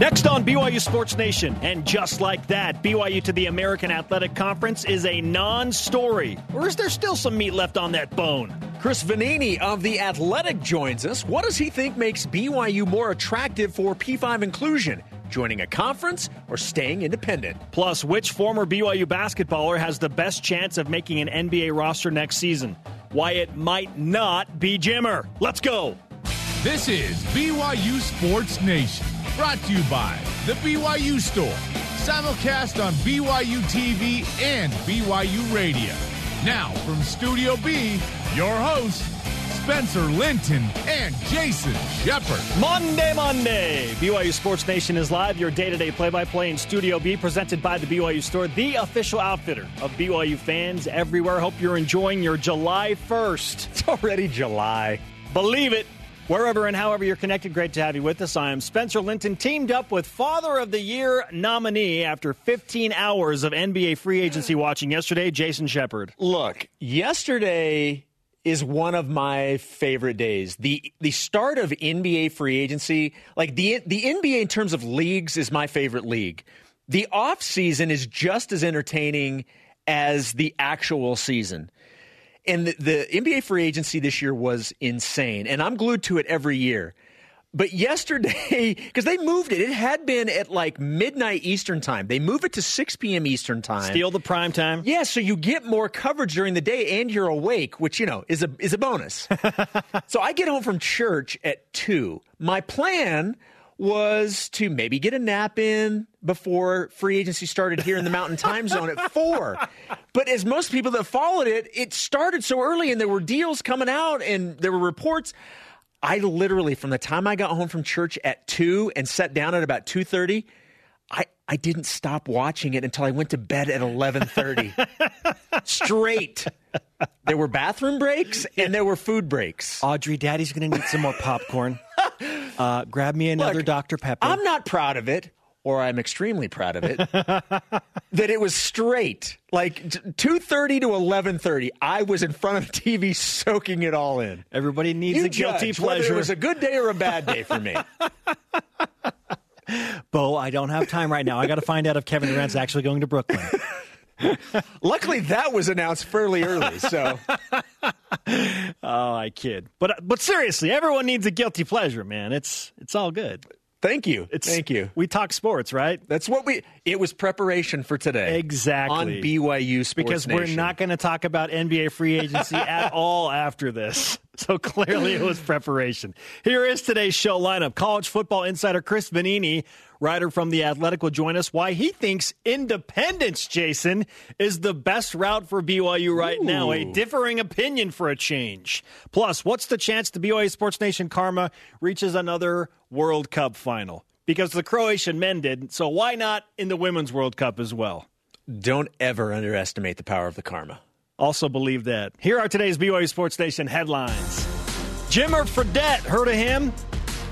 Next on BYU Sports Nation, and just like that, BYU to the American Athletic Conference is a non story. Or is there still some meat left on that bone? Chris Vannini of The Athletic joins us. What does he think makes BYU more attractive for P5 inclusion? Joining a conference or staying independent? Plus, which former BYU basketballer has the best chance of making an NBA roster next season? Why it might not be Jimmer. Let's go. This is BYU Sports Nation, brought to you by The BYU Store, simulcast on BYU TV and BYU Radio. Now, from Studio B, your hosts, Spencer Linton and Jason Shepard. Monday, Monday. BYU Sports Nation is live, your day to day play by play in Studio B, presented by the BYU Store, the official outfitter of BYU fans everywhere. Hope you're enjoying your July 1st. It's already July. Believe it. Wherever and however you're connected, great to have you with us. I am Spencer Linton, teamed up with Father of the Year nominee after 15 hours of NBA free agency watching yesterday, Jason Shepard. Look, yesterday is one of my favorite days. The the start of NBA free agency, like the the NBA in terms of leagues is my favorite league. The off season is just as entertaining as the actual season. And the, the NBA free agency this year was insane, and I'm glued to it every year. But yesterday, because they moved it, it had been at like midnight Eastern time. They move it to 6 p.m. Eastern time. Steal the prime time. Yeah, so you get more coverage during the day and you're awake, which, you know, is a is a bonus. so I get home from church at 2. My plan was to maybe get a nap in before free agency started here in the mountain time zone at 4. But as most people that followed it, it started so early and there were deals coming out and there were reports. I literally, from the time I got home from church at two and sat down at about two thirty, I I didn't stop watching it until I went to bed at eleven thirty. Straight. There were bathroom breaks and there were food breaks. Audrey, Daddy's going to need some more popcorn. Uh, grab me another Look, Dr. Pepper. I'm not proud of it, or I'm extremely proud of it. that it was straight, like two thirty to eleven thirty. I was in front of the TV, soaking it all in. Everybody needs You a guilty whether pleasure. it was a good day or a bad day for me. Bo, I don't have time right now. I got to find out if Kevin Durant's actually going to Brooklyn. Luckily, that was announced fairly early. So Oh, I kid. But but seriously, everyone needs a guilty pleasure, man. It's it's all good. thank you, It's thank you. We talk sports, right? That's what we. It was preparation for today. Exactly. on BYU Sports because we're Nation. not going to talk about NBA free agency at all after this. So clearly it was preparation. Here is today's show lineup. College football insider Chris Vannini, writer from The Athletic, will join us why he thinks independence, Jason, is the best route for BYU right now. A differing opinion for a change. Plus, what's the chance the BYU Sports Nation Karma reaches another World Cup final? Because the Croatian men did, so why not in the Women's World Cup as well? Don't ever underestimate the power of the karma. Also believe that. Here are today's BYU Sports Nation headlines. Jimmer Fredette, heard of him?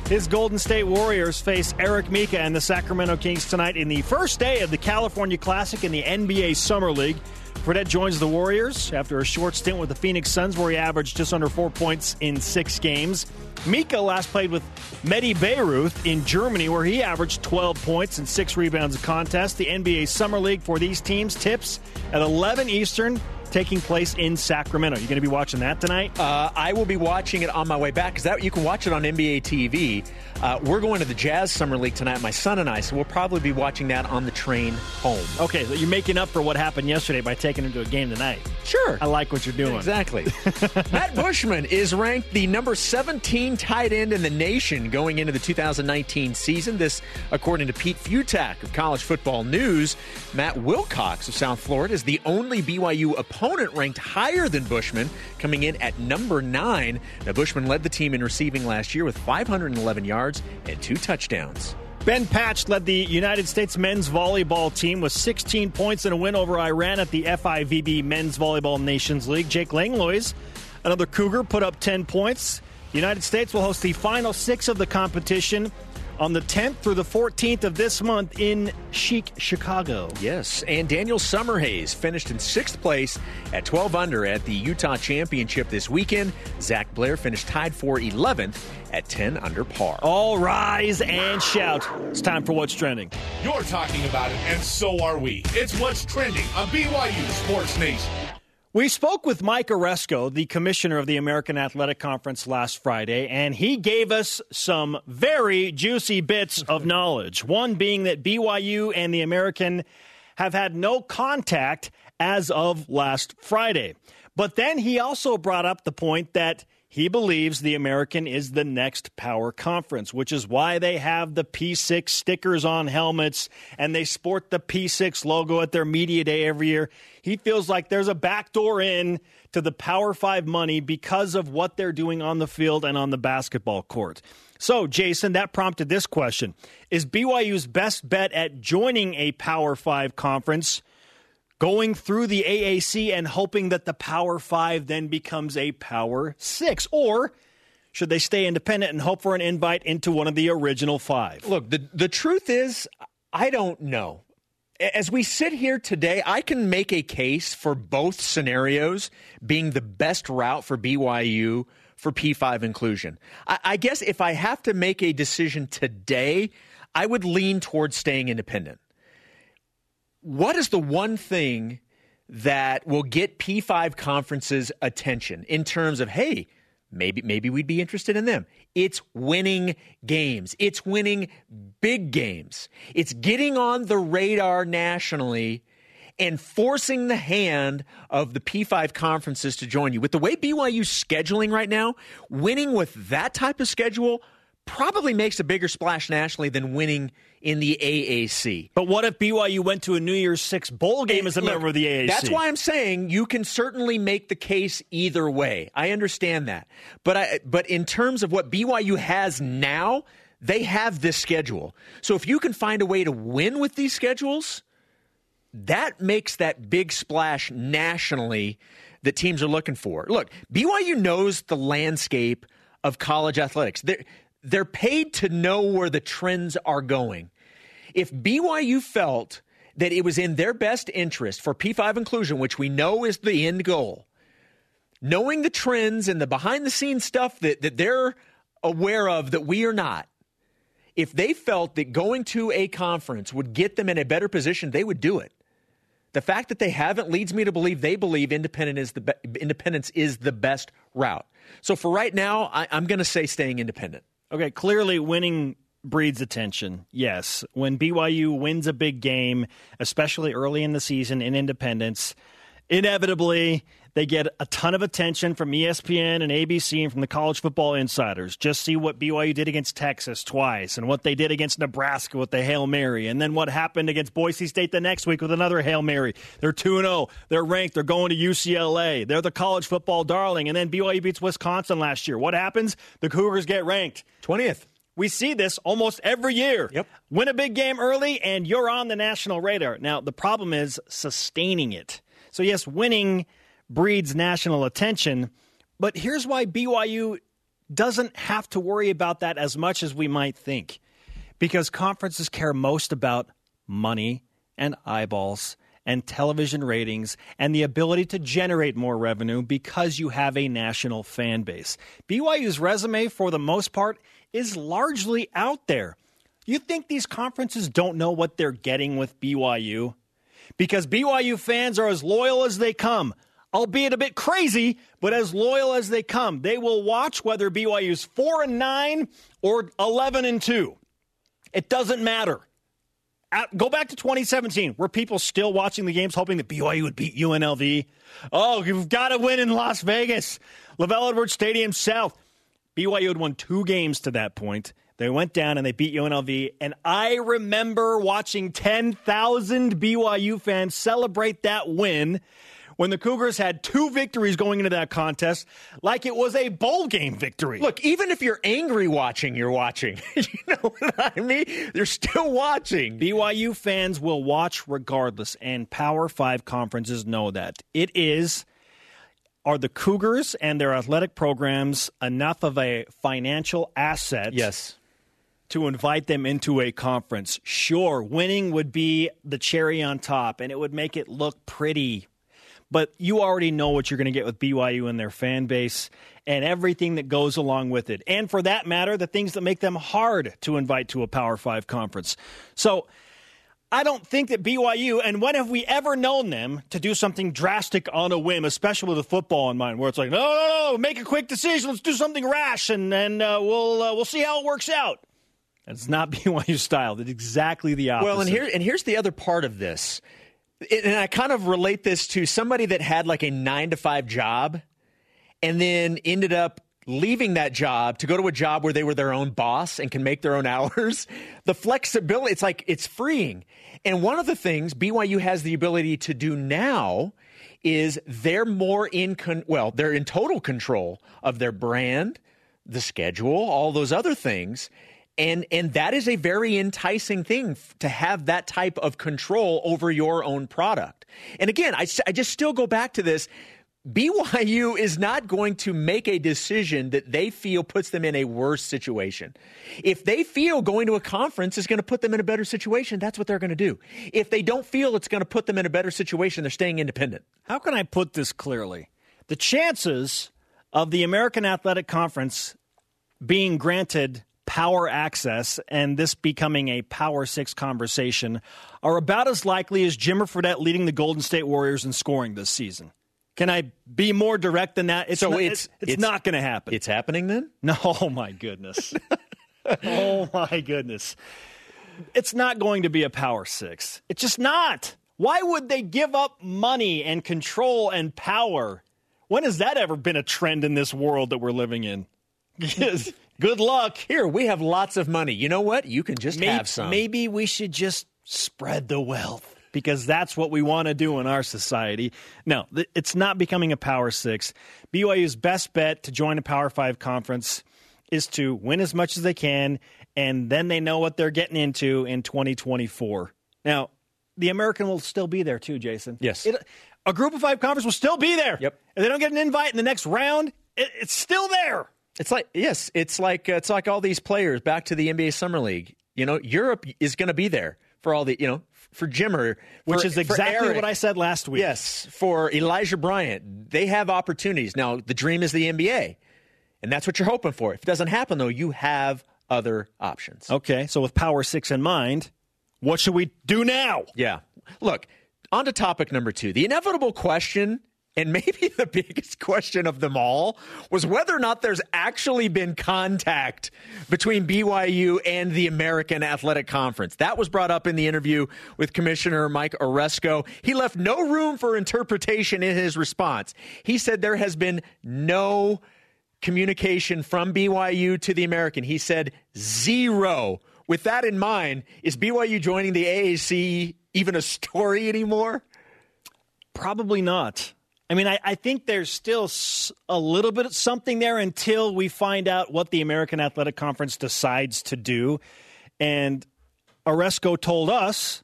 His Golden State Warriors face Eric Mika and the Sacramento Kings tonight in the first day of the California Classic in the NBA Summer League. Fredette joins the Warriors after a short stint with the Phoenix Suns where he averaged just under four points in six games. Mika last played with Medi Bayreuth in Germany where he averaged 12 points and six rebounds a contest. The NBA Summer League for these teams tips at 11 Eastern taking place in Sacramento. You going to be watching that tonight? Uh, I will be watching it on my way back because that you can watch it on NBA TV. Uh, we're going to the Jazz Summer League tonight, my son and I, so we'll probably be watching that on the train home. Okay, so you're making up for what happened yesterday by taking him to a game tonight. Sure. I like what you're doing. Exactly. Matt Bushman is ranked the number 17 tight end in the nation going into the 2019 season. This, according to Pete Fiutak of College Football News. Matt Wilcox of South Florida is the only BYU opponent ranked higher than Bushman, coming in at number nine. Now, Bushman led the team in receiving last year with 511 yards and two touchdowns. Ben Patch led the United States men's volleyball team with 16 points in a win over Iran at the FIVB Men's Volleyball Nations League. Jake Langlois, another Cougar, put up 10 points. The United States will host the final six of the competition on the 10th through the 14th of this month in chic Chicago. Yes, and Daniel Summerhays finished in sixth place at 12 under at the Utah Championship this weekend. Zach Blair finished tied for 11th at 10 under par. All rise and shout. It's time for What's Trending. You're talking about it, and so are we. It's what's trending on BYU Sports Nation. We spoke with Mike Aresco, the commissioner of the American Athletic Conference, last Friday, and he gave us some very juicy bits of knowledge. One being that BYU and the American have had no contact as of last Friday. But then he also brought up the point that he believes the American is the next power conference, which is why they have the P6 stickers on helmets and they sport the P6 logo at their media day every year. He feels like there's a backdoor in to the Power 5 money because of what they're doing on the field and on the basketball court. So, Jason, that prompted this question Is BYU's best bet at joining a Power 5 conference? Going through the AAC and hoping that the Power Five then becomes a Power Six? Or should they stay independent and hope for an invite into one of the original five? Look, the, the truth is, I don't know. As we sit here today, I can make a case for both scenarios being the best route for BYU for P5 inclusion. I, I guess if I have to make a decision today, I would lean towards staying independent what is the one thing that will get P5 conferences attention in terms of, hey, maybe maybe we'd be interested in them. It's winning games. It's winning big games. It's getting on the radar nationally and forcing the hand of the P5 conferences to join you. With the way BYU's scheduling right now, winning with that type of schedule probably makes a bigger splash nationally than winning in the AAC. But what if BYU went to a New Year's Six bowl game as a Look, member of the AAC? That's why I'm saying you can certainly make the case either way. I understand that. But I but in terms of what BYU has now, they have this schedule. So if you can find a way to win with these schedules, that makes that big splash nationally that teams are looking for. Look, BYU knows the landscape of college athletics. They're, they're paid to know where the trends are going. If BYU felt that it was in their best interest for P5 inclusion, which we know is the end goal, knowing the trends and the behind the scenes stuff that, that they're aware of that we are not, if they felt that going to a conference would get them in a better position, they would do it. The fact that they haven't leads me to believe they believe independent is the be- independence is the best route. So for right now, I, I'm going to say staying independent. Okay, clearly winning breeds attention. Yes, when BYU wins a big game, especially early in the season in Independence, inevitably they get a ton of attention from ESPN and ABC and from the college football insiders. Just see what BYU did against Texas twice and what they did against Nebraska with the Hail Mary and then what happened against Boise State the next week with another Hail Mary. They're 2 0. They're ranked. They're going to UCLA. They're the college football darling. And then BYU beats Wisconsin last year. What happens? The Cougars get ranked 20th. We see this almost every year. Yep. Win a big game early and you're on the national radar. Now, the problem is sustaining it. So, yes, winning breeds national attention. But here's why BYU doesn't have to worry about that as much as we might think. Because conferences care most about money and eyeballs and television ratings and the ability to generate more revenue because you have a national fan base. BYU's resume, for the most part, is largely out there. You think these conferences don't know what they're getting with BYU? Because BYU fans are as loyal as they come albeit a bit crazy, but as loyal as they come. They will watch whether BYU's 4 and 9 or 11 and 2. It doesn't matter. At, go back to 2017. Were people still watching the games hoping that BYU would beat UNLV? Oh, you've got to win in Las Vegas. LaVell Edwards Stadium South. BYU had won two games to that point. They went down and they beat UNLV. And I remember watching 10,000 BYU fans celebrate that win when the Cougars had two victories going into that contest like it was a bowl game victory. Look, even if you're angry watching, you're watching. you know what I mean? They're still watching. BYU fans will watch regardless, and Power 5 conferences know that. It is are the Cougars and their athletic programs enough of a financial asset? Yes. to invite them into a conference. Sure, winning would be the cherry on top and it would make it look pretty. But you already know what you're going to get with BYU and their fan base and everything that goes along with it. And for that matter, the things that make them hard to invite to a Power 5 conference. So, I don't think that BYU, and when have we ever known them to do something drastic on a whim, especially with a football in mind, where it's like, no, no, no, make a quick decision, let's do something rash, and then uh, we'll uh, we'll see how it works out. It's not BYU style. It's exactly the opposite. Well, and here and here's the other part of this, and I kind of relate this to somebody that had like a nine to five job, and then ended up leaving that job to go to a job where they were their own boss and can make their own hours, the flexibility, it's like it's freeing. And one of the things BYU has the ability to do now is they're more in con- well, they're in total control of their brand, the schedule, all those other things. And and that is a very enticing thing to have that type of control over your own product. And again, I, I just still go back to this BYU is not going to make a decision that they feel puts them in a worse situation. If they feel going to a conference is going to put them in a better situation, that's what they're going to do. If they don't feel it's going to put them in a better situation, they're staying independent. How can I put this clearly? The chances of the American Athletic Conference being granted power access and this becoming a Power Six conversation are about as likely as Jimmer Fredette leading the Golden State Warriors in scoring this season. Can I be more direct than that? It's so not, it's, it's, it's not going to happen. It's happening then? No, oh my goodness. oh my goodness. It's not going to be a power six. It's just not. Why would they give up money and control and power? When has that ever been a trend in this world that we're living in? Good luck. Here, we have lots of money. You know what? You can just maybe, have some. Maybe we should just spread the wealth because that's what we want to do in our society. No, it's not becoming a Power Six. BYU's best bet to join a Power Five conference is to win as much as they can, and then they know what they're getting into in 2024. Now, the American will still be there too, Jason. Yes. It, a group of five conference will still be there. Yep. If they don't get an invite in the next round, it, it's still there. It's like yes, it's like uh, it's like all these players back to the NBA Summer League. You know, Europe is going to be there for all the you know for Jimmer, which is exactly what I said last week. Yes, for Elijah Bryant, they have opportunities. Now, the dream is the NBA, and that's what you're hoping for. If it doesn't happen, though, you have other options. Okay, so with Power Six in mind, what should we do now? Yeah, look. On to topic number two. The inevitable question and maybe the biggest question of them all was whether or not there's actually been contact between BYU and the American Athletic Conference. That was brought up in the interview with Commissioner Mike Aresco. He left no room for interpretation in his response. He said there has been no communication from BYU to the American. He said zero. With that in mind, is BYU joining the AAC even a story anymore? Probably not. I mean, I, I, think there's still a little bit of something there until we find out what the American Athletic Conference decides to do. And Aresco told us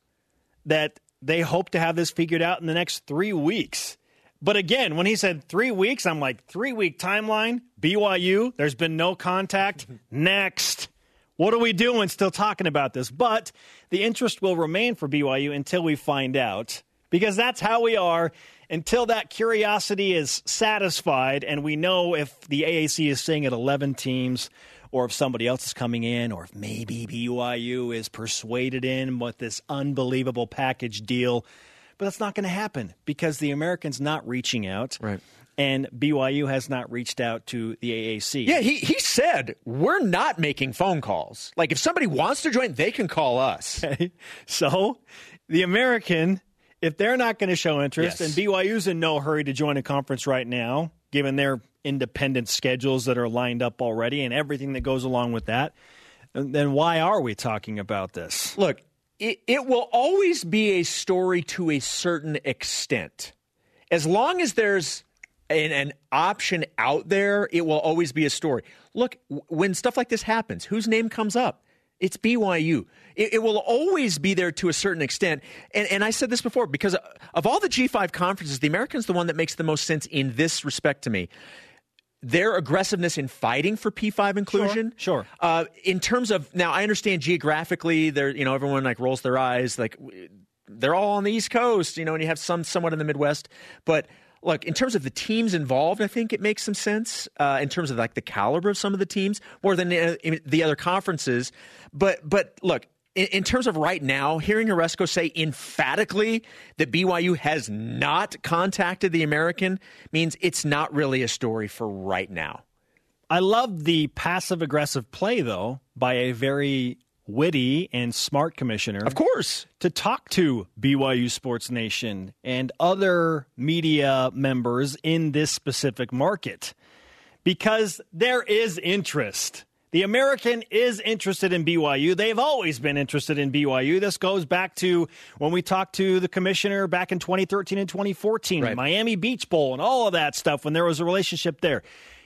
that they hope to have this figured out in the next three weeks. But again, when he said three weeks, I'm like, three week timeline, BYU, there's been no contact. Next. What are we doing still talking about this? But the interest will remain for BYU until we find out because that's how we are until that curiosity is satisfied and we know if the AAC is staying at 11 teams or if somebody else is coming in or if maybe BYU is persuaded in with this unbelievable package deal. But that's not going to happen because the Americans not reaching out. Right. And BYU has not reached out to the AAC. Yeah, he, he said, we're not making phone calls. Like, if somebody wants to join, they can call us. Okay. So the American if they're not going to show interest, yes. and BYU's in no hurry to join a conference right now, given their independent schedules that are lined up already and everything that goes along with that, then why are we talking about this? Look, it, it will always be a story to a certain extent. As long as there's an, an, option out there, it will always be a story. Look, when stuff like this happens, whose name comes up? It's BYU. It, it, will always be there to a certain extent. And, and I said this before because of all the G5 conferences, the American's the one that makes the most sense in this respect to me. their aggressiveness in fighting for P5 inclusion. Sure, sure. Uh, in terms of now, I understand geographically, there you know everyone like rolls their eyes like they're all on the East Coast, you know, and you have some somewhat in the Midwest, but. Look, in terms of the teams involved, I think it makes some sense uh, in terms of like the caliber of some of the teams more than uh, the other conferences. But but look, in, in, terms of right now, hearing Aresco say emphatically that BYU has not contacted the American means it's not really a story for right now. I love the passive aggressive play, though, by a very witty and smart commissioner. Of course. To talk to BYU Sports Nation and other media members in this specific market because there is interest. The American is interested in BYU. They've always been interested in BYU. This goes back to when we talked to the commissioner back in 2013 and 2014, right. Miami Beach Bowl, and all of that stuff when there was a relationship there.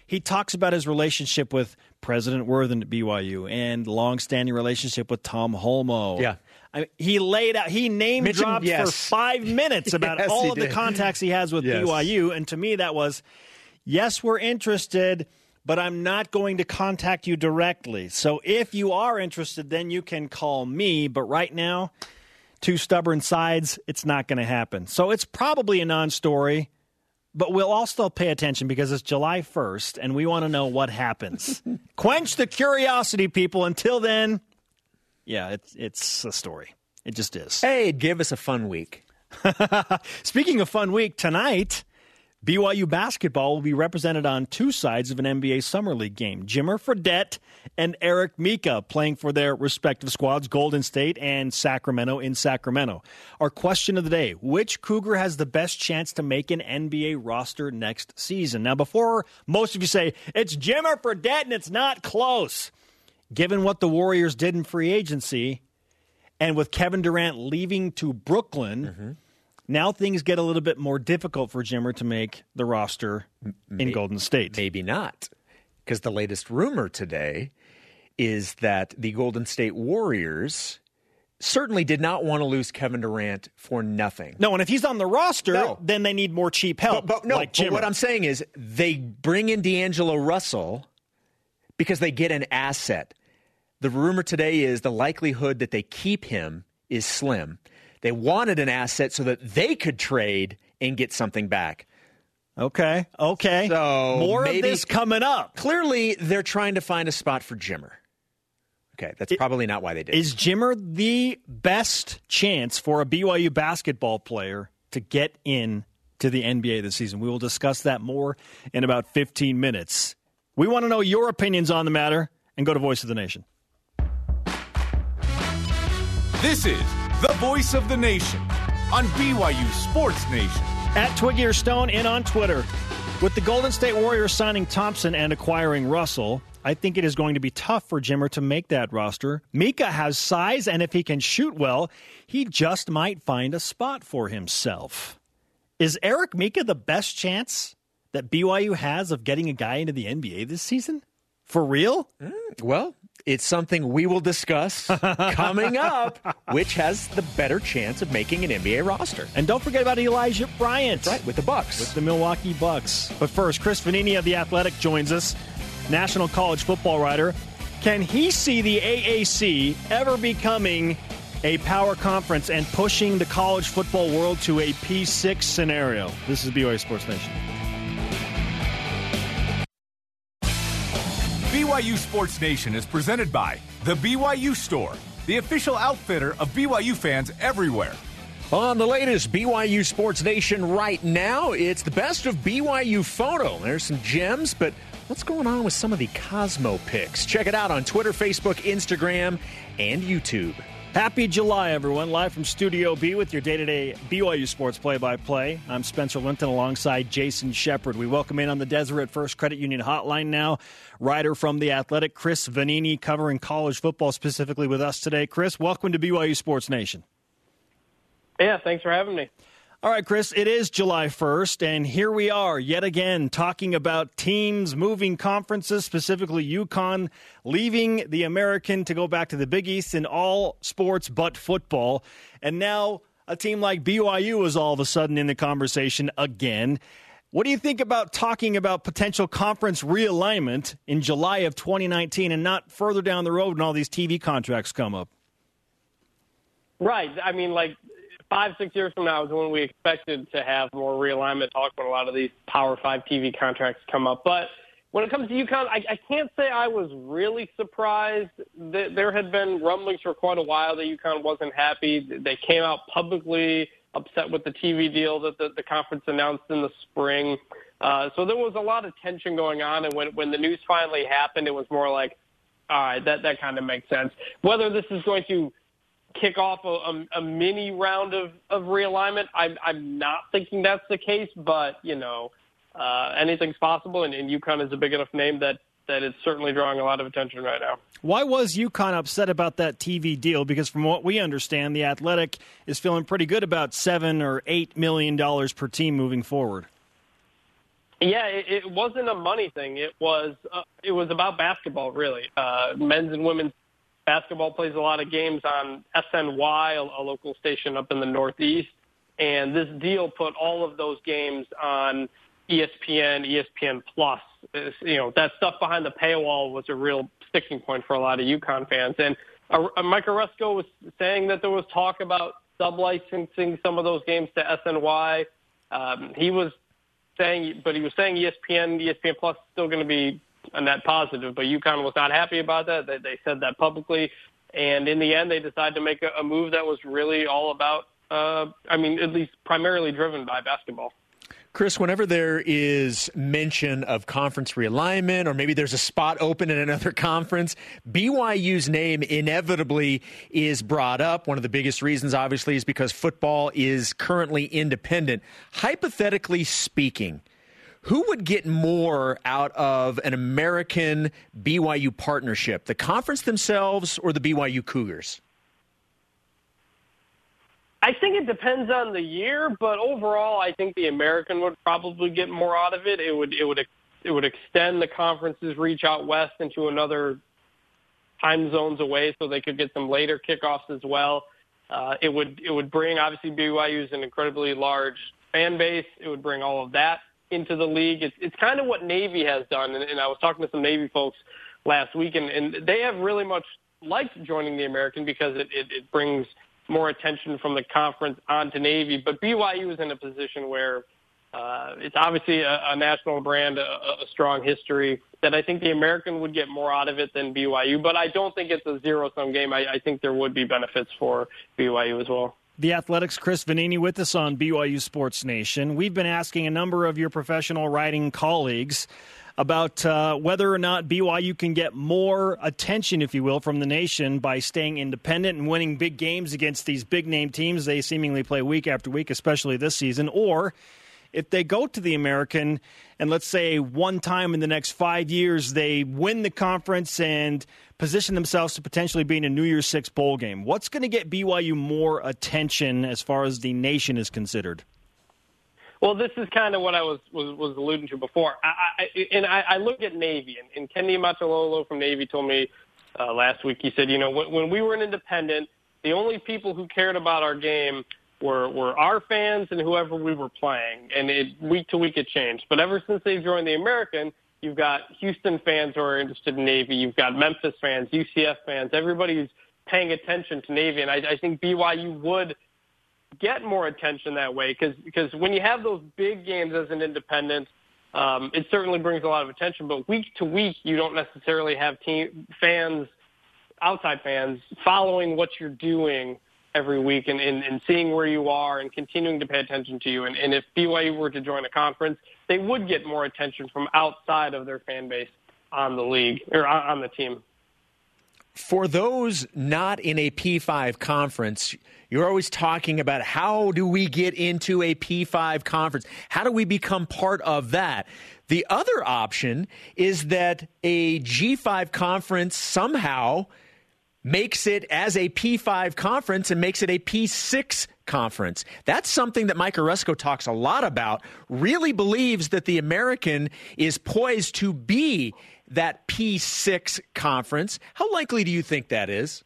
He talks about his relationship with President Worthen at BYU and longstanding relationship with Tom Holmoe. Yeah. I mean, he laid out, he name Mentioned, dropped yes. for five minutes about yes, all of did. the contacts he has with yes. BYU. And to me, that was, yes, we're interested but I'm not going to contact you directly. So if you are interested, then you can call me. But right now, two stubborn sides, it's not going to happen. So it's probably a non story, but we'll all still pay attention because it's July 1st and we want to know what happens. Quench the curiosity, people. Until then, yeah, it's, it's a story. It just is. Hey, give us a fun week. Speaking of fun week, tonight, BYU basketball will be represented on two sides of an NBA Summer League game. Jimmer Fredette and Eric Mika playing for their respective squads, Golden State and Sacramento in Sacramento. Our question of the day Which Cougar has the best chance to make an NBA roster next season? Now, before most of you say, it's Jimmer Fredette and it's not close, given what the Warriors did in free agency and with Kevin Durant leaving to Brooklyn. Mm-hmm now things get a little bit more difficult for Jimmer to make the roster in Golden State. Maybe not. Because the latest rumor today is that the Golden State Warriors certainly did not want to lose Kevin Durant for nothing. No, and if he's on the roster, no. then they need more cheap help. But, but no, like but what I'm saying is they bring in D'Angelo Russell because they get an asset. The rumor today is the likelihood that they keep him is slim. They wanted an asset so that they could trade and get something back. Okay. Okay. So more maybe, of this coming up. Clearly, they're trying to find a spot for Jimmer. Okay, that's it, probably not why they did. Is Jimmer the best chance for a BYU basketball player to get in to the NBA this season? We will discuss that more in about 15 minutes. We want to know your opinions on the matter and go to Voice of the Nation. This is the voice of the nation on BYU Sports Nation. At Twiggy or Stone and on Twitter. With the Golden State Warriors signing Thompson and acquiring Russell, I think it is going to be tough for Jimmer to make that roster. Mika has size, and if he can shoot well, he just might find a spot for himself. Is Eric Mika the best chance that BYU has of getting a guy into the NBA this season? For real? Mm, well, it's something we will discuss coming up, which has the better chance of making an NBA roster. And don't forget about Elijah Bryant. Right, with the Bucks. With the Milwaukee Bucks. But first, Chris Vannini of The Athletic joins us, national college football writer. Can he see the AAC ever becoming a power conference and pushing the college football world to a P6 scenario? This is BYU Sports Nation. BYU Sports Nation is presented by The BYU Store, the official outfitter of BYU fans everywhere. On the latest BYU Sports Nation right now, it's the best of BYU photo. There's some gems, but what's going on with some of the Cosmo pics? Check it out on Twitter, Facebook, Instagram, and YouTube. Happy July, everyone. Live from Studio B with your day to day BYU Sports play by play. I'm Spencer Linton alongside Jason Shepard. We welcome in on the Deseret First Credit Union hotline now. Writer from The Athletic, Chris Vannini, covering college football specifically with us today. Chris, welcome to BYU Sports Nation. Yeah, thanks for having me. All right, Chris, it is July 1st, and here we are yet again talking about teams moving conferences, specifically UConn leaving the American to go back to the Big East in all sports but football. And now a team like BYU is all of a sudden in the conversation again. What do you think about talking about potential conference realignment in July of 2019 and not further down the road when all these TV contracts come up? Right. I mean, like five, six years from now is when we expected to have more realignment talk when a lot of these Power Five TV contracts come up. But when it comes to UConn, I, I can't say I was really surprised. That there had been rumblings for quite a while that UConn wasn't happy. They came out publicly upset with the TV deal that the, the conference announced in the spring. Uh, so there was a lot of tension going on, and when when the news finally happened, it was more like, all right, that that kind of makes sense. Whether this is going to kick off a, a, a mini round of, of realignment, I'm, I'm not thinking that's the case, but you know, uh, anything's possible, and, and UConn is a big enough name that that it's certainly drawing a lot of attention right now. Why was UConn upset about that TV deal? Because from what we understand, the Athletic is feeling pretty good about seven or eight million dollars per team moving forward. Yeah, it, it wasn't a money thing. It was uh, it was about basketball, really. Uh, men's and women's basketball plays a lot of games on SNY, a, a local station up in the Northeast, and this deal put all of those games on ESPN, ESPN Plus. You know, that stuff behind the paywall was a real sticking point for a lot of UConn fans. And uh, Mike Aresco was saying that there was talk about sublicensing some of those games to SNY. Um, he was saying, but he was saying ESPN, ESPN Plus is still going to be a net positive. But UConn was not happy about that. They, they said that publicly. And in the end, they decided to make a, a move that was really all about, uh, I mean, at least primarily driven by basketball. Chris, whenever there is mention of conference realignment or maybe there's a spot open in another conference, BYU's name inevitably is brought up. One of the biggest reasons, obviously, is because football is currently independent. Hypothetically speaking, who would get more out of an American BYU partnership, the conference themselves or the BYU Cougars? I think it depends on the year, but overall, I think the American would probably get more out of it. It would it would it would extend the conference's reach out west into another time zones away, so they could get some later kickoffs as well. Uh, it would it would bring obviously BYU is an incredibly large fan base. It would bring all of that into the league. It's it's kind of what Navy has done, and, and I was talking to some Navy folks last week, and, and they have really much liked joining the American because it, it, it brings more attention from the conference onto Navy. But BYU is in a position where uh, it's obviously a, a national brand, a, a strong history. That I think the American would get more out of it than BYU. But I don't think it's a zero sum game. I, I think there would be benefits for BYU as well. The Athletics, Chris Vannini with us on BYU Sports Nation. We've been asking a number of your professional writing colleagues about uh, whether or not BYU can get more attention, if you will, from the nation by staying independent and winning big games against these big name teams they seemingly play week after week, especially this season, or if they go to the American and let's say one time in the next five years they win the conference and position themselves to potentially be in a New Year's Six bowl game, what's going to get BYU more attention as far as the nation is considered? Well, this is kind of what I was was, was alluding to before. I, I, and I, I look at Navy, and, and Ken Niumatalolo from Navy told me uh, last week. He said, you know, when, when we were an independent, the only people who cared about our game were were our fans and whoever we were playing, and it, week to week it changed. But ever since they joined the American, you've got Houston fans who are interested in Navy, you've got Memphis fans, UCF fans, everybody's paying attention to Navy, and I, I think BYU would get more attention that way because because when you have those big games as an independent, um, it certainly brings a lot of attention. But week to week, you don't necessarily have team fans, outside fans, following what you're doing every week and, and, and seeing where you are and continuing to pay attention to you. And, and if BYU were to join a conference, they would get more attention from outside of their fan base on the league or on the team for those not in a P5 conference, you're always talking about how do we get into a P5 conference? How do we become part of that? The other option is that a G5 conference somehow makes it as a P5 conference and makes it a P6 conference. That's something that Mike Aresco talks a lot about, really believes that the American is poised to be that P6 conference. How likely do you think that is?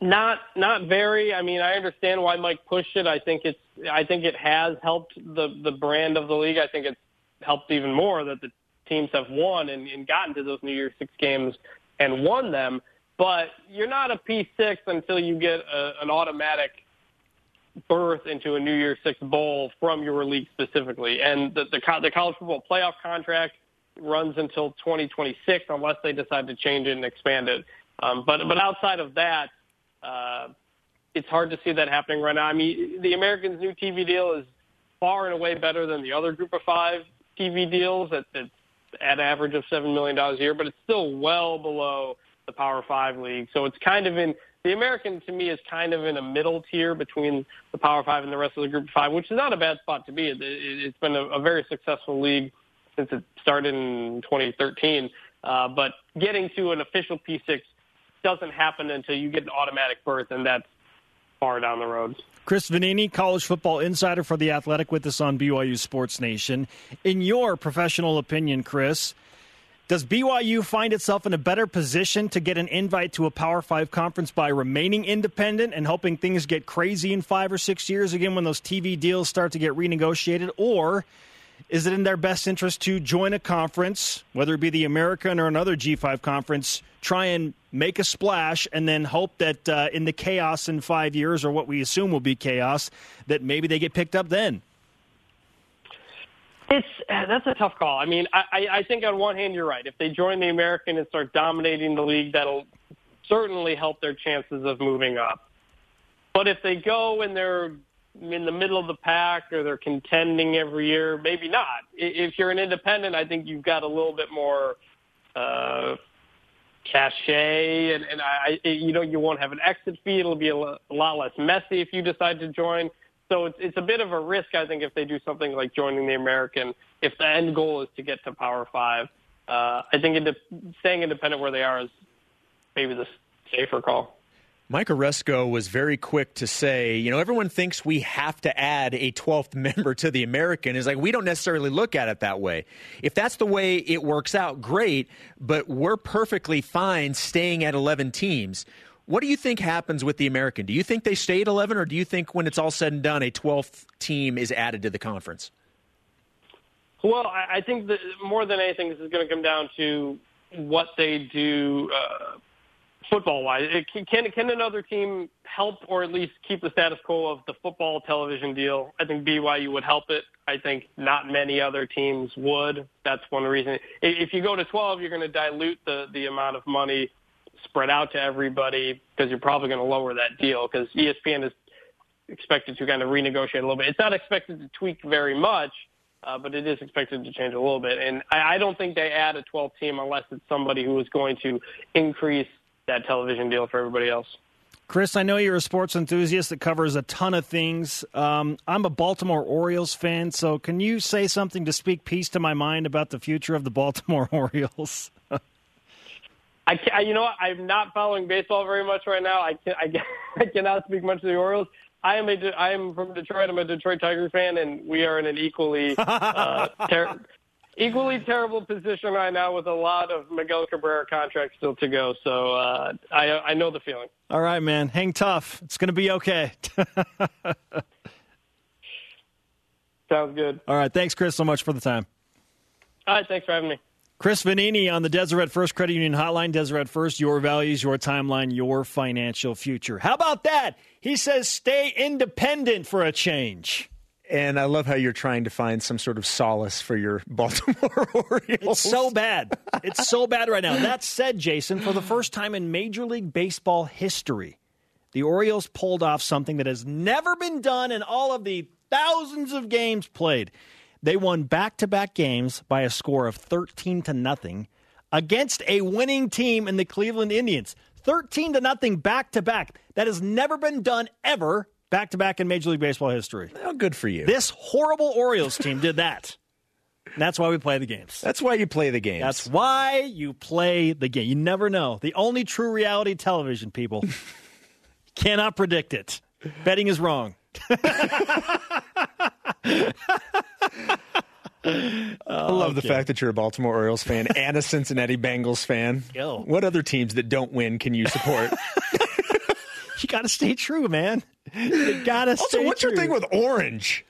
Not not very. I mean, I understand why Mike pushed it. I think it's I think it has helped the the brand of the league. I think it's helped even more that the teams have won and, and gotten to those New Year's Six games and won them. But you're not a P6 until you get a, an automatic berth into a New Year's Six bowl from your league specifically. And the, the, the college football playoff contract runs until 2026 unless they decide to change it and expand it. Um, but but outside of that, uh, it's hard to see that happening right now. I mean, the Americans' new TV deal is far and away better than the other Group of Five TV deals at at, at average of seven million dollars a year, but it's still well below the Power Five league. So it's kind of in the American to me is kind of in a middle tier between the Power Five and the rest of the Group Five, which is not a bad spot to be. It, it, it's been a, a very successful league since it started in 2013. Uh, but getting to an official P6 doesn't happen until you get an automatic berth, and that's far down the road. Chris Vannini, college football insider for The Athletic, with us on BYU Sports Nation. In your professional opinion, Chris, does BYU find itself in a better position to get an invite to a Power Five conference by remaining independent and hoping things get crazy in five or six years again when those TV deals start to get renegotiated? Or is it in their best interest to join a conference, whether it be the American or another G5 conference, try and make a splash, and then hope that uh, in the chaos in five years, or what we assume will be chaos, that maybe they get picked up then? It's uh, that's a tough call. I mean, I, I think on one hand you're right. If they join the American and start dominating the league, that'll certainly help their chances of moving up. But if they go and they're in the middle of the pack or they're contending every year, maybe not. If you're an independent, I think you've got a little bit more uh, cachet, and, and I, you know, you won't have an exit fee. It'll be a, lot less messy if you decide to join. So it's it's a bit of a risk, I think, if they do something like joining the American. If the end goal is to get to Power Five, uh, I think staying independent where they are is maybe the safer call. Mike Aresco was very quick to say, you know, everyone thinks we have to add a 12th member to the American. Is like, we don't necessarily look at it that way. If that's the way it works out, great, but we're perfectly fine staying at 11 teams. What do you think happens with the American? Do you think they stay at 11, or do you think when it's all said and done, a 12th team is added to the conference? Well, I think that more than anything, this is going to come down to what they do uh, football wise. Can can another team help or at least keep the status quo of the football television deal? I think BYU would help it. I think not many other teams would. That's one reason. If you go to 12, you're going to dilute the the amount of money spread out to everybody because you're probably going to lower that deal because ESPN is expected to kind of renegotiate a little bit. It's not expected to tweak very much. Uh, but it is expected to change a little bit. And I, I don't think they add a 12 team unless it's somebody who is going to increase that television deal for everybody else. Chris, I know you're a sports enthusiast that covers a ton of things. Um, I'm a Baltimore Orioles fan, so can you say something to speak peace to my mind about the future of the Baltimore Orioles? I, can, you know what? I'm not following baseball very much right now. I, can, I, I cannot speak much to the Orioles. I am a I am from Detroit. I'm a Detroit Tigers fan, and we are in an equally uh, ter- equally terrible position right now with a lot of Miguel Cabrera contracts still to go. So uh, I, I know the feeling. All right, man. Hang tough. It's going to be okay. Sounds good. All right. Thanks, Chris, so much for the time. All right. Thanks for having me. Chris Vannini on the Deseret First Credit Union Hotline. Deseret First, your values, your timeline, your financial future. How about that? He says stay independent for a change. And I love how you're trying to find some sort of solace for your Baltimore Orioles. It's so bad. It's so bad right now. That said, Jason, for the first time in Major League Baseball history, the Orioles pulled off something that has never been done in all of the thousands of games played. They won back-to-back games by a score of 13 to nothing against a winning team in the Cleveland Indians. 13 to nothing back to back. That has never been done ever back to back in Major League Baseball history. Well, good for you. This horrible Orioles team did that. that's why we play the games. That's why you play the games. That's why you play the game. You never know. The only true reality television, people. cannot predict it. Betting is wrong. I love okay. the fact that you're a Baltimore Orioles fan and a Cincinnati Bengals fan. What other teams that don't win can you support? You got to stay true, man. You got to. Stay true. Also, what's true. your thing with orange?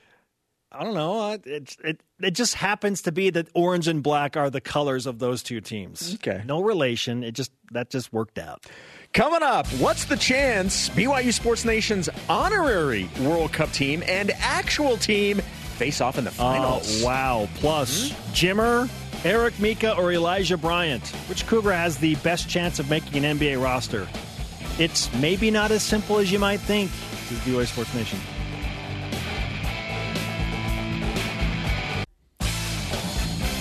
I don't know. It, it it just happens to be that orange and black are the colors of those two teams. Okay. No relation. It just that just worked out. Coming up, what's the chance BYU Sports Nation's honorary World Cup team and actual team face off in the oh, finals? Oh, wow. Plus, hmm? Jimmer, Eric Mika, or Elijah Bryant. Which Cougar has the best chance of making an NBA roster? It's maybe not as simple as you might think. This is BYU Sports Nation.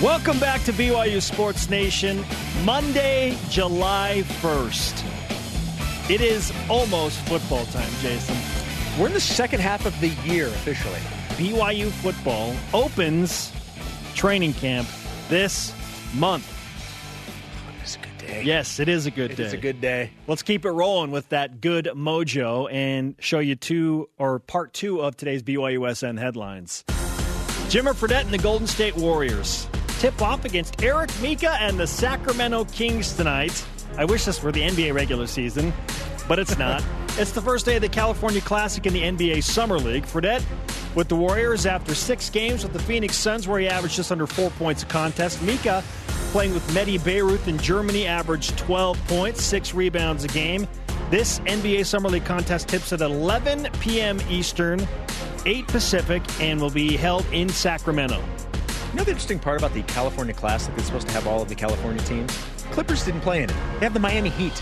Welcome back to BYU Sports Nation. Monday, July 1st. It is almost football time, Jason. We're in the second half of the year officially. BYU football opens training camp this month. It's a good day. Yes, it is a good It day. It's a good day. Let's keep it rolling with that good mojo and show you two or part two of today's BYUSN headlines. Jimmer Fredette and the Golden State Warriors tip off against Eric Mika and the Sacramento Kings tonight. I wish this were the NBA regular season, but it's not. it's the first day of the California Classic in the NBA Summer League. Fredette with the Warriors after six games with the Phoenix Suns, where he averaged just under four points a contest. Mika playing with Medi Bayreuth in Germany averaged 12 points, six rebounds a game. This NBA Summer League contest tips at 11 p.m. Eastern, 8 Pacific, and will be held in Sacramento. You know the interesting part about the California Classic that's supposed to have all of the California teams? Clippers didn't play in it. They have the Miami Heat.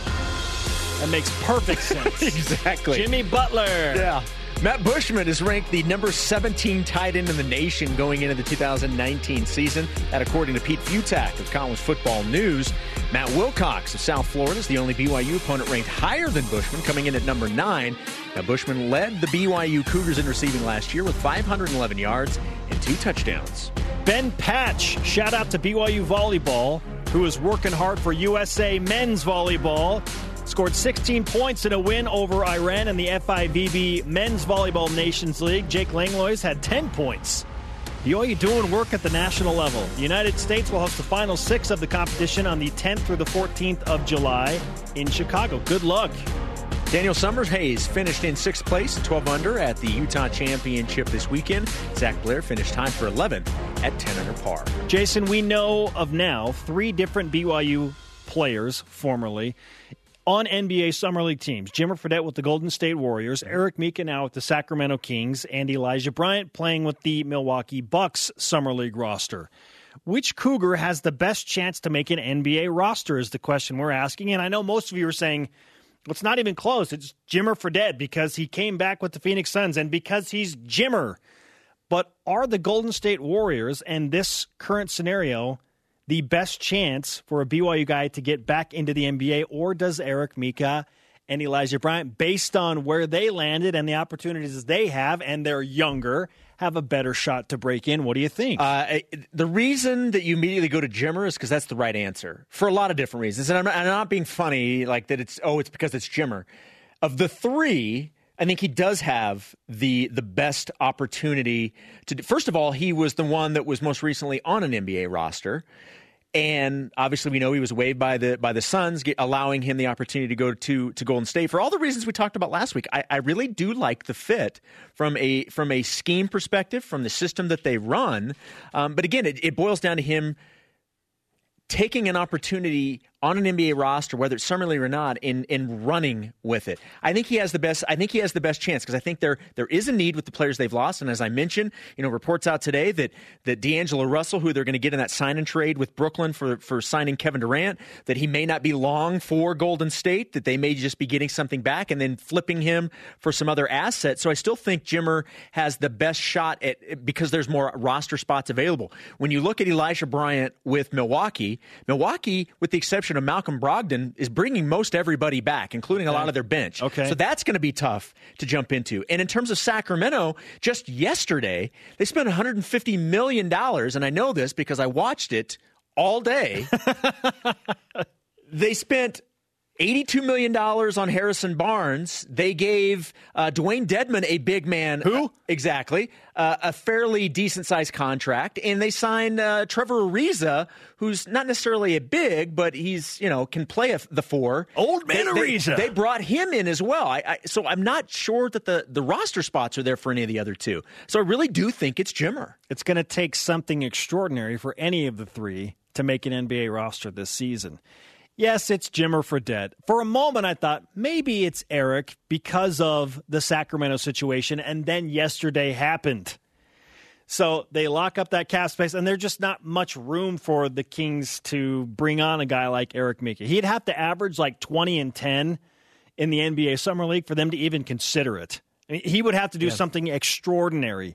That makes perfect sense. exactly. Jimmy Butler. Yeah. Matt Bushman is ranked the number 17 tight end in the nation going into the 2019 season. That, according to Pete Fiutak of College Football News. Matt Wilcox of South Florida is the only BYU opponent ranked higher than Bushman, coming in at number nine. Now, Bushman led the BYU Cougars in receiving last year with 511 yards and two touchdowns. Ben Patch, shout out to BYU Volleyball, who is working hard for USA Men's Volleyball. Scored 16 points in a win over Iran in the FIVB Men's Volleyball Nations League. Jake Langlois had 10 points. BYU doing work at the national level. The United States will host the final six of the competition on the 10th through the 14th of July in Chicago. Good luck. Daniel Summers Hayes finished in sixth place, 12 under at the Utah Championship this weekend. Zach Blair finished tied for 11th at 10 under par. Jason, we know of now three different BYU players, formerly, on NBA Summer League teams. Jimmer Fredette with the Golden State Warriors, Eric Mika now with the Sacramento Kings, and Elijah Bryant playing with the Milwaukee Bucks Summer League roster. Which Cougar has the best chance to make an NBA roster is the question we're asking. And I know most of you are saying, well, it's not even close. It's Jimmer Fredette because he came back with the Phoenix Suns and because he's Jimmer. But are the Golden State Warriors and this current scenario the best chance for a BYU guy to get back into the NBA, or does Eric Mika and Elijah Bryant, based on where they landed and the opportunities they have, and they're younger, have a better shot to break in? What do you think? Uh, the reason that you immediately go to Jimmer is because that's the right answer for a lot of different reasons. And I'm not, I'm not being funny like that. It's oh, it's because it's Jimmer. Of the three, I think he does have the the best opportunity to. First of all, he was the one that was most recently on an NBA roster. And obviously, we know he was waived by the by the Suns, get, allowing him the opportunity to go to to Golden State for all the reasons we talked about last week. I, I really do like the fit from a from a scheme perspective, from the system that they run. Um, but again, it, it boils down to him taking an opportunity on an NBA roster, whether it's summer league or not, in in running with it. I think he has the best. I think he has the best chance because I think there there is a need with the players they've lost, and as I mentioned, you know, reports out today that that D'Angelo Russell, who they're going to get in that sign and trade with Brooklyn for for signing Kevin Durant, that he may not be long for Golden State, that they may just be getting something back and then flipping him for some other asset. So I still think Jimmer has the best shot at because there's more roster spots available. When you look at Elijah Bryant with Milwaukee, Milwaukee, with the exception of Malcolm Brogdon is bringing most everybody back, including a lot of their bench. Okay. So that's going to be tough to jump into. And in terms of Sacramento, just yesterday, they spent $150 million. And I know this because I watched it all day. they spent $82 million on Harrison Barnes. They gave uh, Dewayne Dedmon a big man. Who? Uh, exactly. Uh, a fairly decent sized contract. And they signed uh, Trevor Ariza, who's not necessarily a big, but he's, you know, can play a, the four. Old man they, they, Ariza. They brought him in as well. I, I, so I'm not sure that the, the roster spots are there for any of the other two. So I really do think it's Jimmer. It's going to take something extraordinary for any of the three to make an NBA roster this season. Yes, it's Jimmer Fredette. For a moment, I thought maybe it's Eric because of the Sacramento situation, and then yesterday happened. So they lock up that cap space, and there's just not much room for the Kings to bring on a guy like Eric Mika. He'd have to average like 20 and 10 in the NBA Summer League for them to even consider it. I mean, he would have to do yeah. something extraordinary.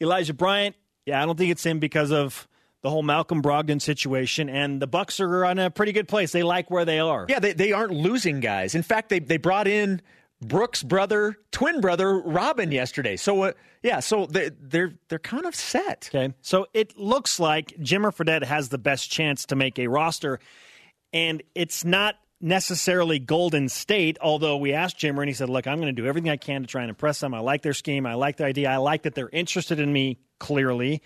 Elijah Bryant, yeah, I don't think it's him because of the whole Malcolm Brogdon situation, and the Bucks are on a pretty good place. They like where they are. Yeah, they, they aren't losing guys. In fact, they they brought in Brooks' brother, twin brother Robin yesterday. So uh, yeah, so they, they're they're kind of set. Okay, so it looks like Jimmer Fredette has the best chance to make a roster, and it's not necessarily Golden State. Although we asked Jimmer, and he said, "Look, I'm going to do everything I can to try and impress them. I like their scheme. I like their idea. I like that they're interested in me. Clearly."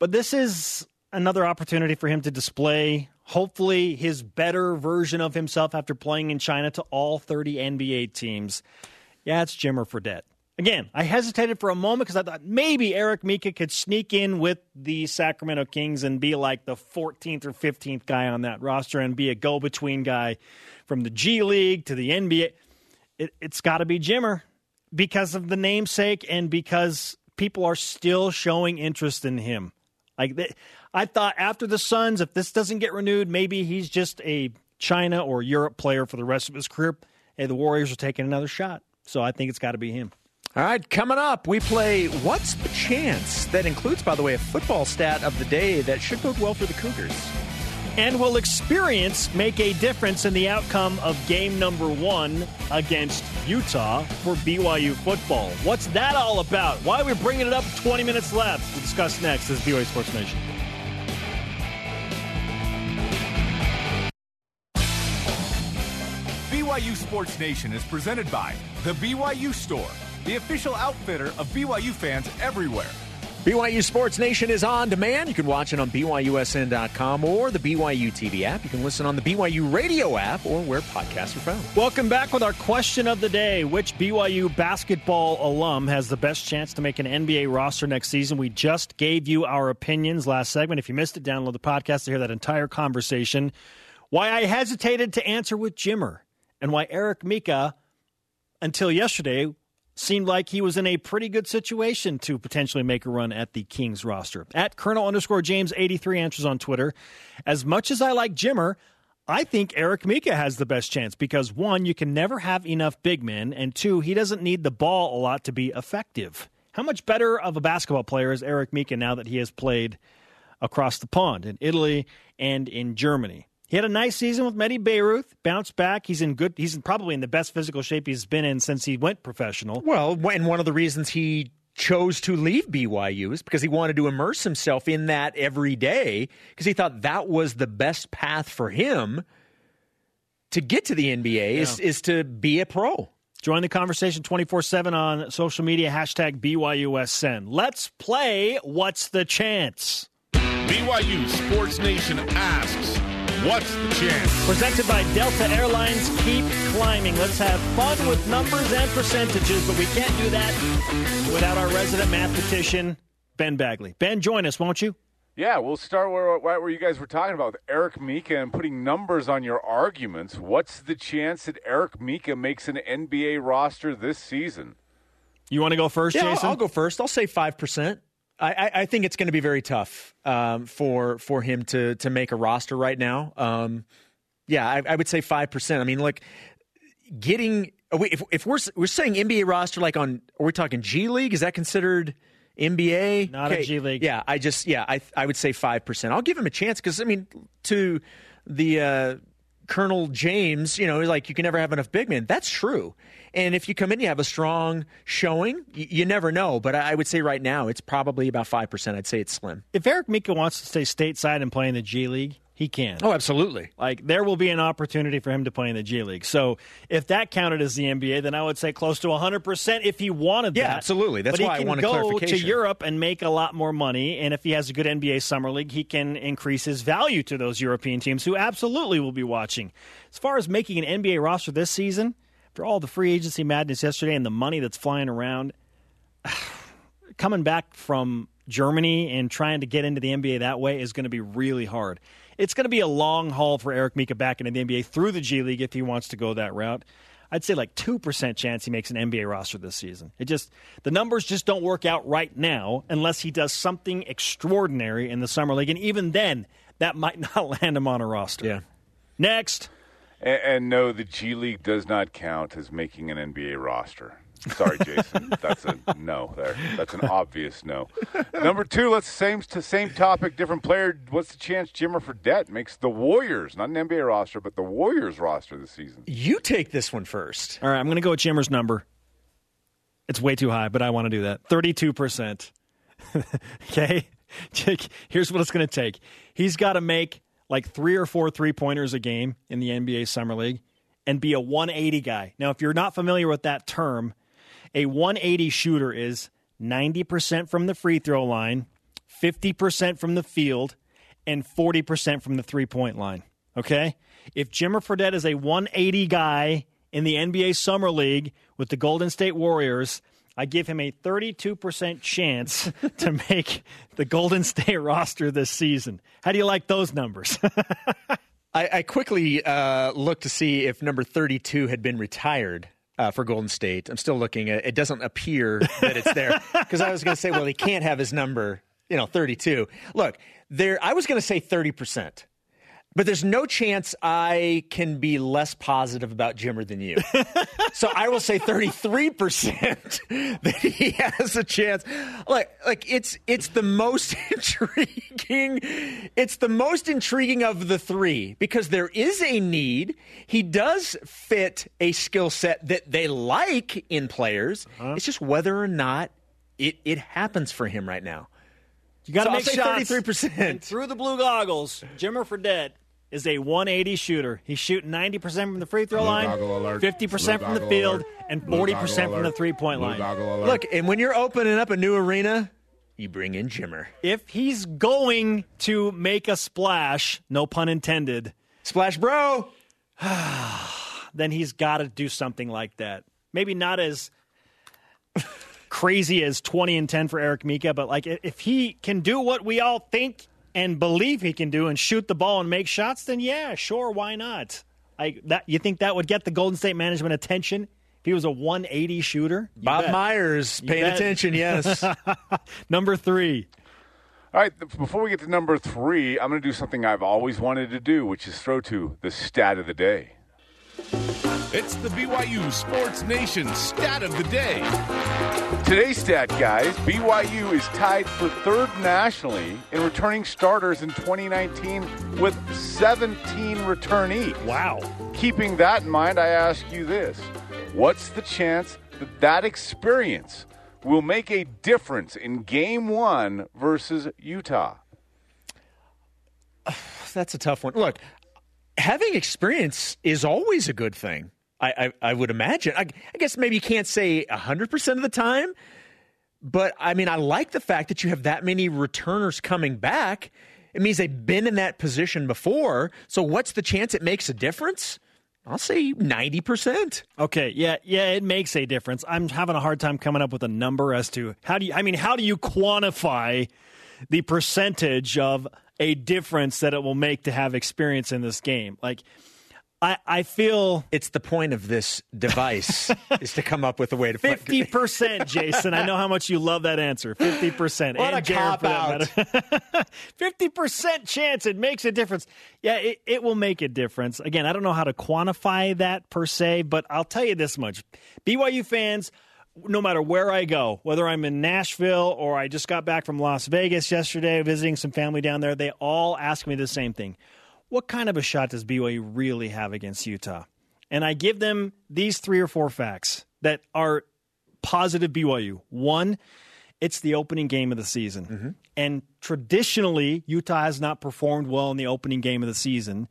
But this is another opportunity for him to display, hopefully, his better version of himself after playing in China to all 30 NBA teams. Yeah, it's Jimmer Fredette. Again, I hesitated for a moment because I thought maybe Eric Mika could sneak in with the Sacramento Kings and be like the 14th or 15th guy on that roster and be a go between guy from the G League to the NBA. It, has got to be Jimmer because of the namesake and because people are still showing interest in him. Like I thought after the Suns, if this doesn't get renewed, maybe he's just a China or Europe player for the rest of his career. Hey, the Warriors are taking another shot. So I think it's got to be him. All right, coming up, we play What's the Chance? That includes, by the way, a football stat of the day that should bode well for the Cougars. And will experience make a difference in the outcome of game number one against Utah for BYU football? What's that all about? Why are we bringing it up 20 minutes left? We'll discuss next as BYU Sports Nation. BYU Sports Nation is presented by The BYU Store, the official outfitter of BYU fans everywhere. BYU Sports Nation is on demand. You can watch it on BYUSN.com or the BYU TV app. You can listen on the BYU radio app or where podcasts are found. Welcome back with our question of the day. Which BYU basketball alum has the best chance to make an NBA roster next season? We just gave you our opinions last segment. If you missed it, download the podcast to hear that entire conversation. Why I hesitated to answer with Jimmer and why Eric Mika, until yesterday, seemed like he was in a pretty good situation to potentially make a run at the Kings roster. At Colonel underscore James 83 answers on Twitter. As much as I like Jimmer, I think Eric Mika has the best chance because one, you can never have enough big men, and two, he doesn't need the ball a lot to be effective. How much better of a basketball player is Eric Mika now that he has played across the pond in Italy and in Germany? He had a nice season with Medi Bayreuth, bounced back. He's in good. He's probably in the best physical shape he's been in since he went professional. Well, and one of the reasons he chose to leave BYU is because he wanted to immerse himself in that every day because he thought that was the best path for him to get to the NBA yeah. is, is to be a pro. Join the conversation 24 7 on social media, hashtag BYUSN. Let's play What's the Chance? BYU Sports Nation asks. What's the chance? Presented by Delta Airlines. Keep climbing. Let's have fun with numbers and percentages, but we can't do that without our resident mathematician, Ben Bagley. Ben, join us, won't you? Yeah, we'll start where, where you guys were talking about Eric Mika and putting numbers on your arguments. What's the chance that Eric Mika makes an NBA roster this season? You want to go first, yeah, Jason? I'll, I'll go first. I'll say 5%. I, I think it's going to be very tough um, for for him to to make a roster right now. Um, yeah, I, I, would say five percent. I mean, look, getting if if we're we're saying NBA roster like on are we talking G League? Is that considered NBA? Not okay. a G League. Yeah, I just yeah I I would say five percent. I'll give him a chance because I mean to the uh, Colonel James, you know, like you can never have enough big men. That's true. And if you come in, you have a strong showing. You, you never know, but I, I would say right now it's probably about five percent. I'd say it's slim. If Eric Mika wants to stay stateside and play in the G League, he can. Oh, absolutely. Like there will be an opportunity for him to play in the G League. So if that counted as the NBA, then I would say close to 100% if he wanted Yeah, that. absolutely. That's but why I he can wanted go to. Europe and make a lot more money. And if he has a good NBA summer league, he can increase his value to those European teams who absolutely will be watching. As far as making an NBA roster this season, for all the free agency madness yesterday and the money that's flying around, coming back from Germany and trying to get into the NBA that way is going to be really hard. It's going to be a long haul for Eric Mika back into the NBA through the G League if he wants to go that route. I'd say like 2% chance he makes an NBA roster this season. It just the numbers just don't work out right now unless he does something extraordinary in the summer league and even then that might not land him on a roster. Yeah. Next. And, and no, the G League does not count as making an NBA roster. Sorry, Jason. That's a no there. That's an obvious no. Number two, let's same to same topic, different player. What's the chance Jimmer Fredette makes the Warriors, not an NBA roster, but the Warriors roster this season? You take this one first. All right, I'm going to go with Jimmer's number. It's way too high, but I want to do that. 32%. okay? Here's what it's going to take. He's got to make like three or four three pointers a game in the NBA Summer League and be a 180 guy. Now, if you're not familiar with that term, a 180 shooter is 90% from the free throw line, 50% from the field, and 40% from the three point line. Okay? If Jimmer Fredette is a 180 guy in the NBA Summer League with the Golden State Warriors, I give him a 32% chance to make the Golden State roster this season. How do you like those numbers? I, I quickly uh, looked to see if number 32 had been retired uh, for Golden State. I'm still looking. It doesn't appear that it's there because I was going to say, well, he can't have his number, you know, 32. Look, there. I was going to say 30 percent. But there's no chance I can be less positive about Jimmer than you. so I will say 33% that he has a chance. Like like it's it's the most intriguing it's the most intriguing of the 3 because there is a need. He does fit a skill set that they like in players. Uh-huh. It's just whether or not it it happens for him right now. You got to So I'll make say shots. 33%. Through the blue goggles, Jimmer Fredette is a 180 shooter. He's shooting 90% from the free throw Blue line, 50% Blue from the field, alert. and 40% from the three point line. Look, and when you're opening up a new arena, you bring in Jimmer. If he's going to make a splash, no pun intended, Splash Bro. then he's got to do something like that. Maybe not as crazy as 20 and 10 for Eric Mika, but like if he can do what we all think and believe he can do and shoot the ball and make shots, then yeah, sure, why not? Like that you think that would get the Golden State management attention if he was a 180 shooter? You Bob bet. Myers paying attention, yes. Number 3. All right, before we get to number three, I'm going to do something I've always wanted to do, which is throw to the stat of the day. It's the BYU Sports Nation stat of the day. Today's stat, guys BYU is tied for third nationally in returning starters in 2019 with 17 returnees. Wow. Keeping that in mind, I ask you this What's the chance that that experience will make a difference in game one versus Utah? That's a tough one. Look, having experience is always a good thing. I, I, I would imagine. I, I guess maybe you can't say 100% of the time, but I mean, I like the fact that you have that many returners coming back. It means they've been in that position before. So, what's the chance it makes a difference? I'll say 90%. Okay, yeah, yeah, it makes a difference. I'm having a hard time coming up with a number as to how do you I mean, how do you quantify the percentage of a difference that it will make to have experience in this game? Like I I feel It's the point of this device is to come up with a way to Fifty percent, Jason. I know how much you love that answer. Fifty percent. What a cop-out. Fifty percent chance it makes a difference. Yeah, it, it will make a difference. Again, I don't know how to quantify that per se, but I'll tell you this much: BYU fans, no matter where I go, whether I'm in Nashville or I just got back from Las Vegas yesterday, visiting some family down there, they all ask me the same thing: What kind of a shot does BYU really have against Utah? And I give them these three or four facts that are positive BYU. One, it's the opening game of the season. Mm-hmm. And traditionally, Utah has not performed well in the opening game of the season.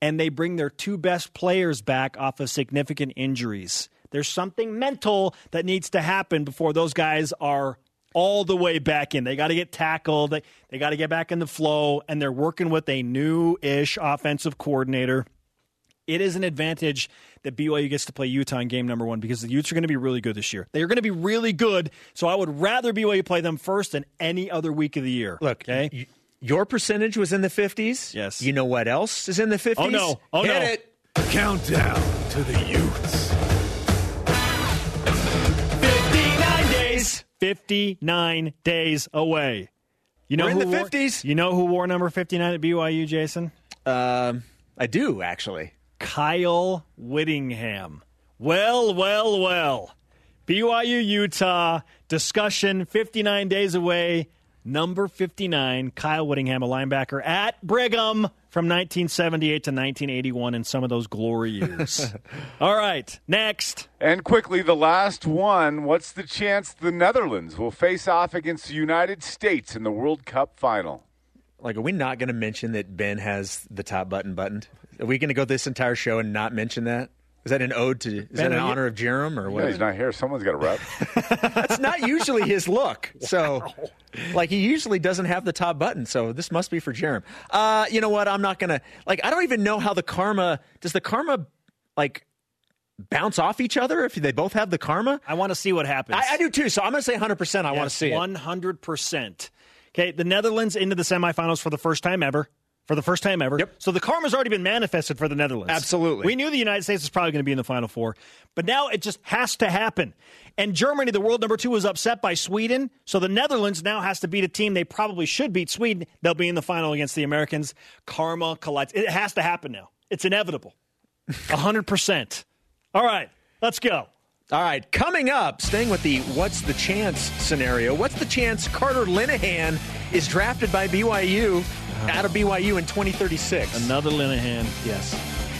And they bring their two best players back off of significant injuries. There's something mental that needs to happen before those guys are all the way back in. They got to get tackled, they, they got to get back in the flow, and they're working with a new ish offensive coordinator it is an advantage that BYU gets to play Utah in game number one because the Utes are going to be really good this year. They're going to be really good, so I would rather BYU play them first than any other week of the year. Look, okay, y- your percentage was in the 50s. Yes. You know what else is in the 50s? Oh, no. Oh, Hit no. it. Countdown to the Utes. 59 days away. You know We're in who the wore- 50s. You know who wore number 59 at BYU, Jason? Um, I do, actually. Kyle Whittingham. Well, well, well. BYU Utah discussion 59 days away. Number 59, Kyle Whittingham, a linebacker at Brigham from 1978 to 1981 in some of those glory years. All right, next. And quickly, the last one. What's the chance the Netherlands will face off against the United States in the World Cup final? Like, are we not going to mention that Ben has the top button buttoned? Are we going to go this entire show and not mention that? Is that an ode to? Is Ben, that in are you- honor of Jerem or Yeah, what? he's not here. Someone's got a rep. That's not usually his look. So, like, he usually doesn't have the top button. So this must be for Jerem. Uh, you know what? I'm not gonna like. I don't even know how the karma does. The karma like bounce off each other if they both have the karma. I want to see what happens. I, I do too. So I'm going to say 100. percent I want to see it. 100%. Okay, the Netherlands into the semifinals for the first time ever. For the first time ever. Yep. So the karma's already been manifested for the Netherlands. Absolutely. We knew the United States was probably going to be in the Final Four, but now it just has to happen. And Germany, the world number two, was upset by Sweden. So the Netherlands now has to beat a team they probably should beat Sweden. They'll be in the final against the Americans. Karma collides. It has to happen now. It's inevitable. 100%. All right, let's go. All right, coming up, staying with the what's the chance scenario. What's the chance Carter Linehan is drafted by BYU Uh-huh. out of BYU in 2036? Another Linehan. Yes.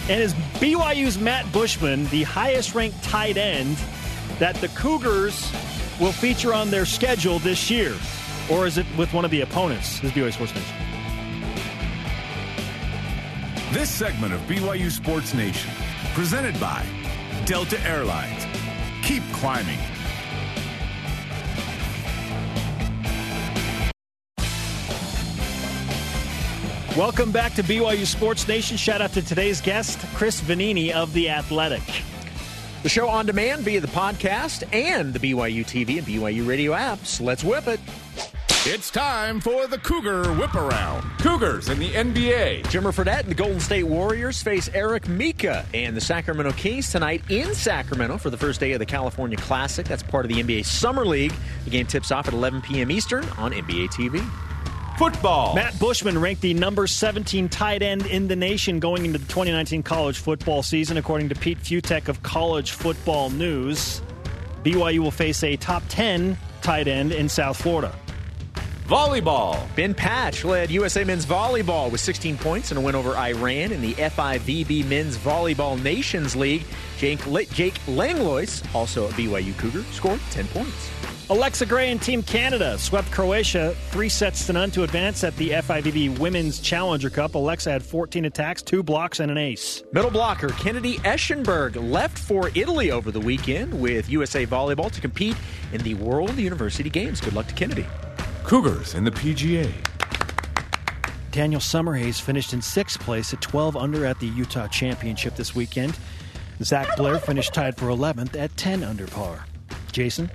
And is BYU's Matt Bushman the highest ranked tight end that the Cougars will feature on their schedule this year? Or is it with one of the opponents? This is BYU Sports Nation. This segment of BYU Sports Nation, presented by Delta Airlines. Keep climbing. Welcome back to BYU Sports Nation. Shout out to today's guest, Chris Vannini of The Athletic. The show on demand via the podcast and the BYU TV and BYU radio apps. Let's whip it. It's time for the Cougar Whip Around. Cougars in the NBA. Jimmer Fredette and the Golden State Warriors face Eric Mika and the Sacramento Kings tonight in Sacramento for the first day of the California Classic. That's part of the NBA Summer League. The game tips off at 11 p.m. Eastern on NBA TV. Football. Matt Bushman ranked the number 17 tight end in the nation going into the 2019 college football season, according to Pete Fiutak of College Football News. BYU will face a top 10 tight end in South Florida. Volleyball. Ben Patch led USA men's volleyball with 16 points in a win over Iran in the FIVB Men's Volleyball Nations League. Jake, Jake Langlois, also a BYU Cougar, scored 10 points. Alexa Gray and Team Canada swept Croatia three sets to none to advance at the FIVB Women's Challenger Cup. Alexa had 14 attacks, two blocks, and an ace. Middle blocker Kennedy Eschenberg left for Italy over the weekend with USA Volleyball to compete in the World University Games. Good luck to Kennedy. Cougars in the PGA. Daniel Summerhays finished in sixth place at 12 under at the Utah Championship this weekend. Zach Blair finished tied for 11th at 10 under par. Jason?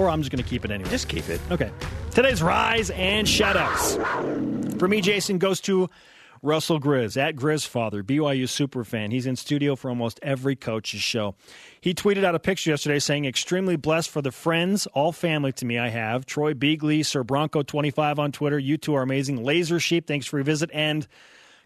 Or I'm just going to keep it anyway. Just keep it. Okay. Today's rise and shoutouts. For me, Jason goes to Russell Grizz at Grizzfather, BYU superfan. He's in studio for almost every coach's show. He tweeted out a picture yesterday saying, "Extremely blessed for the friends, all family to me. I have Troy Beagley, Sir Bronco twenty five on Twitter. You two are amazing. Laser Sheep, thanks for your visit and."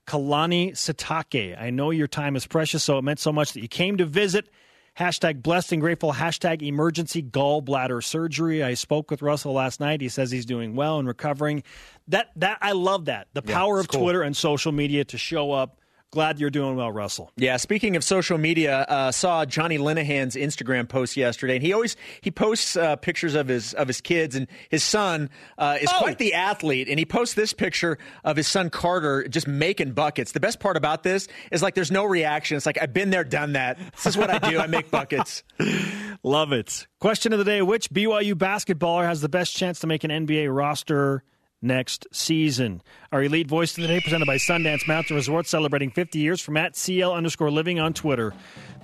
Kalani Sitake. I know your time is precious, so it meant so much that you came to visit. Hashtag blessed and grateful. Hashtag emergency gallbladder surgery. I spoke with Russell last night. He says he's doing well and recovering. That that I love that. The power of cool. Twitter and social media to show up Glad you're doing well, Russell. Yeah. Speaking of social media, uh, saw Johnny Linehan's Instagram post yesterday, and he always he posts uh, pictures of his of his kids, and his son uh, is Oh. quite the athlete, and he posts this picture of his son Carter just making buckets. The best part about this is like there's no reaction. It's like I've been there, done that. This is what I do. I make buckets. Love it. Question of the day Which BYU basketballer has the best chance to make an NBA roster next season? Our elite voice of the day presented by Sundance Mountain Resort celebrating 50 years from at CL underscore living on Twitter.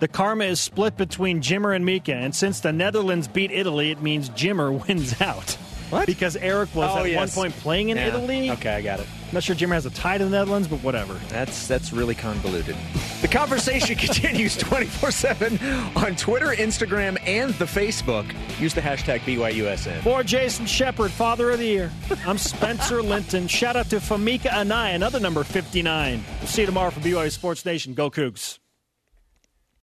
The karma is split between Jimmer and Mika, and since the Netherlands beat Italy, it means Jimmer wins out. What? Because Eric was Oh, at yes. one point playing in Yeah. Italy. Okay, I got it. Not sure Jimmer has a tie to the Netherlands, but whatever. That's that's really convoluted. The conversation continues 24/7 on Twitter, Instagram, and the Facebook. Use the hashtag BYUSN. For Jason Shepard, Father of the Year, I'm Spencer Linton. Shout out to Famika Anae, another number 59. We'll see you tomorrow for BYU Sports Nation. Go Cougs.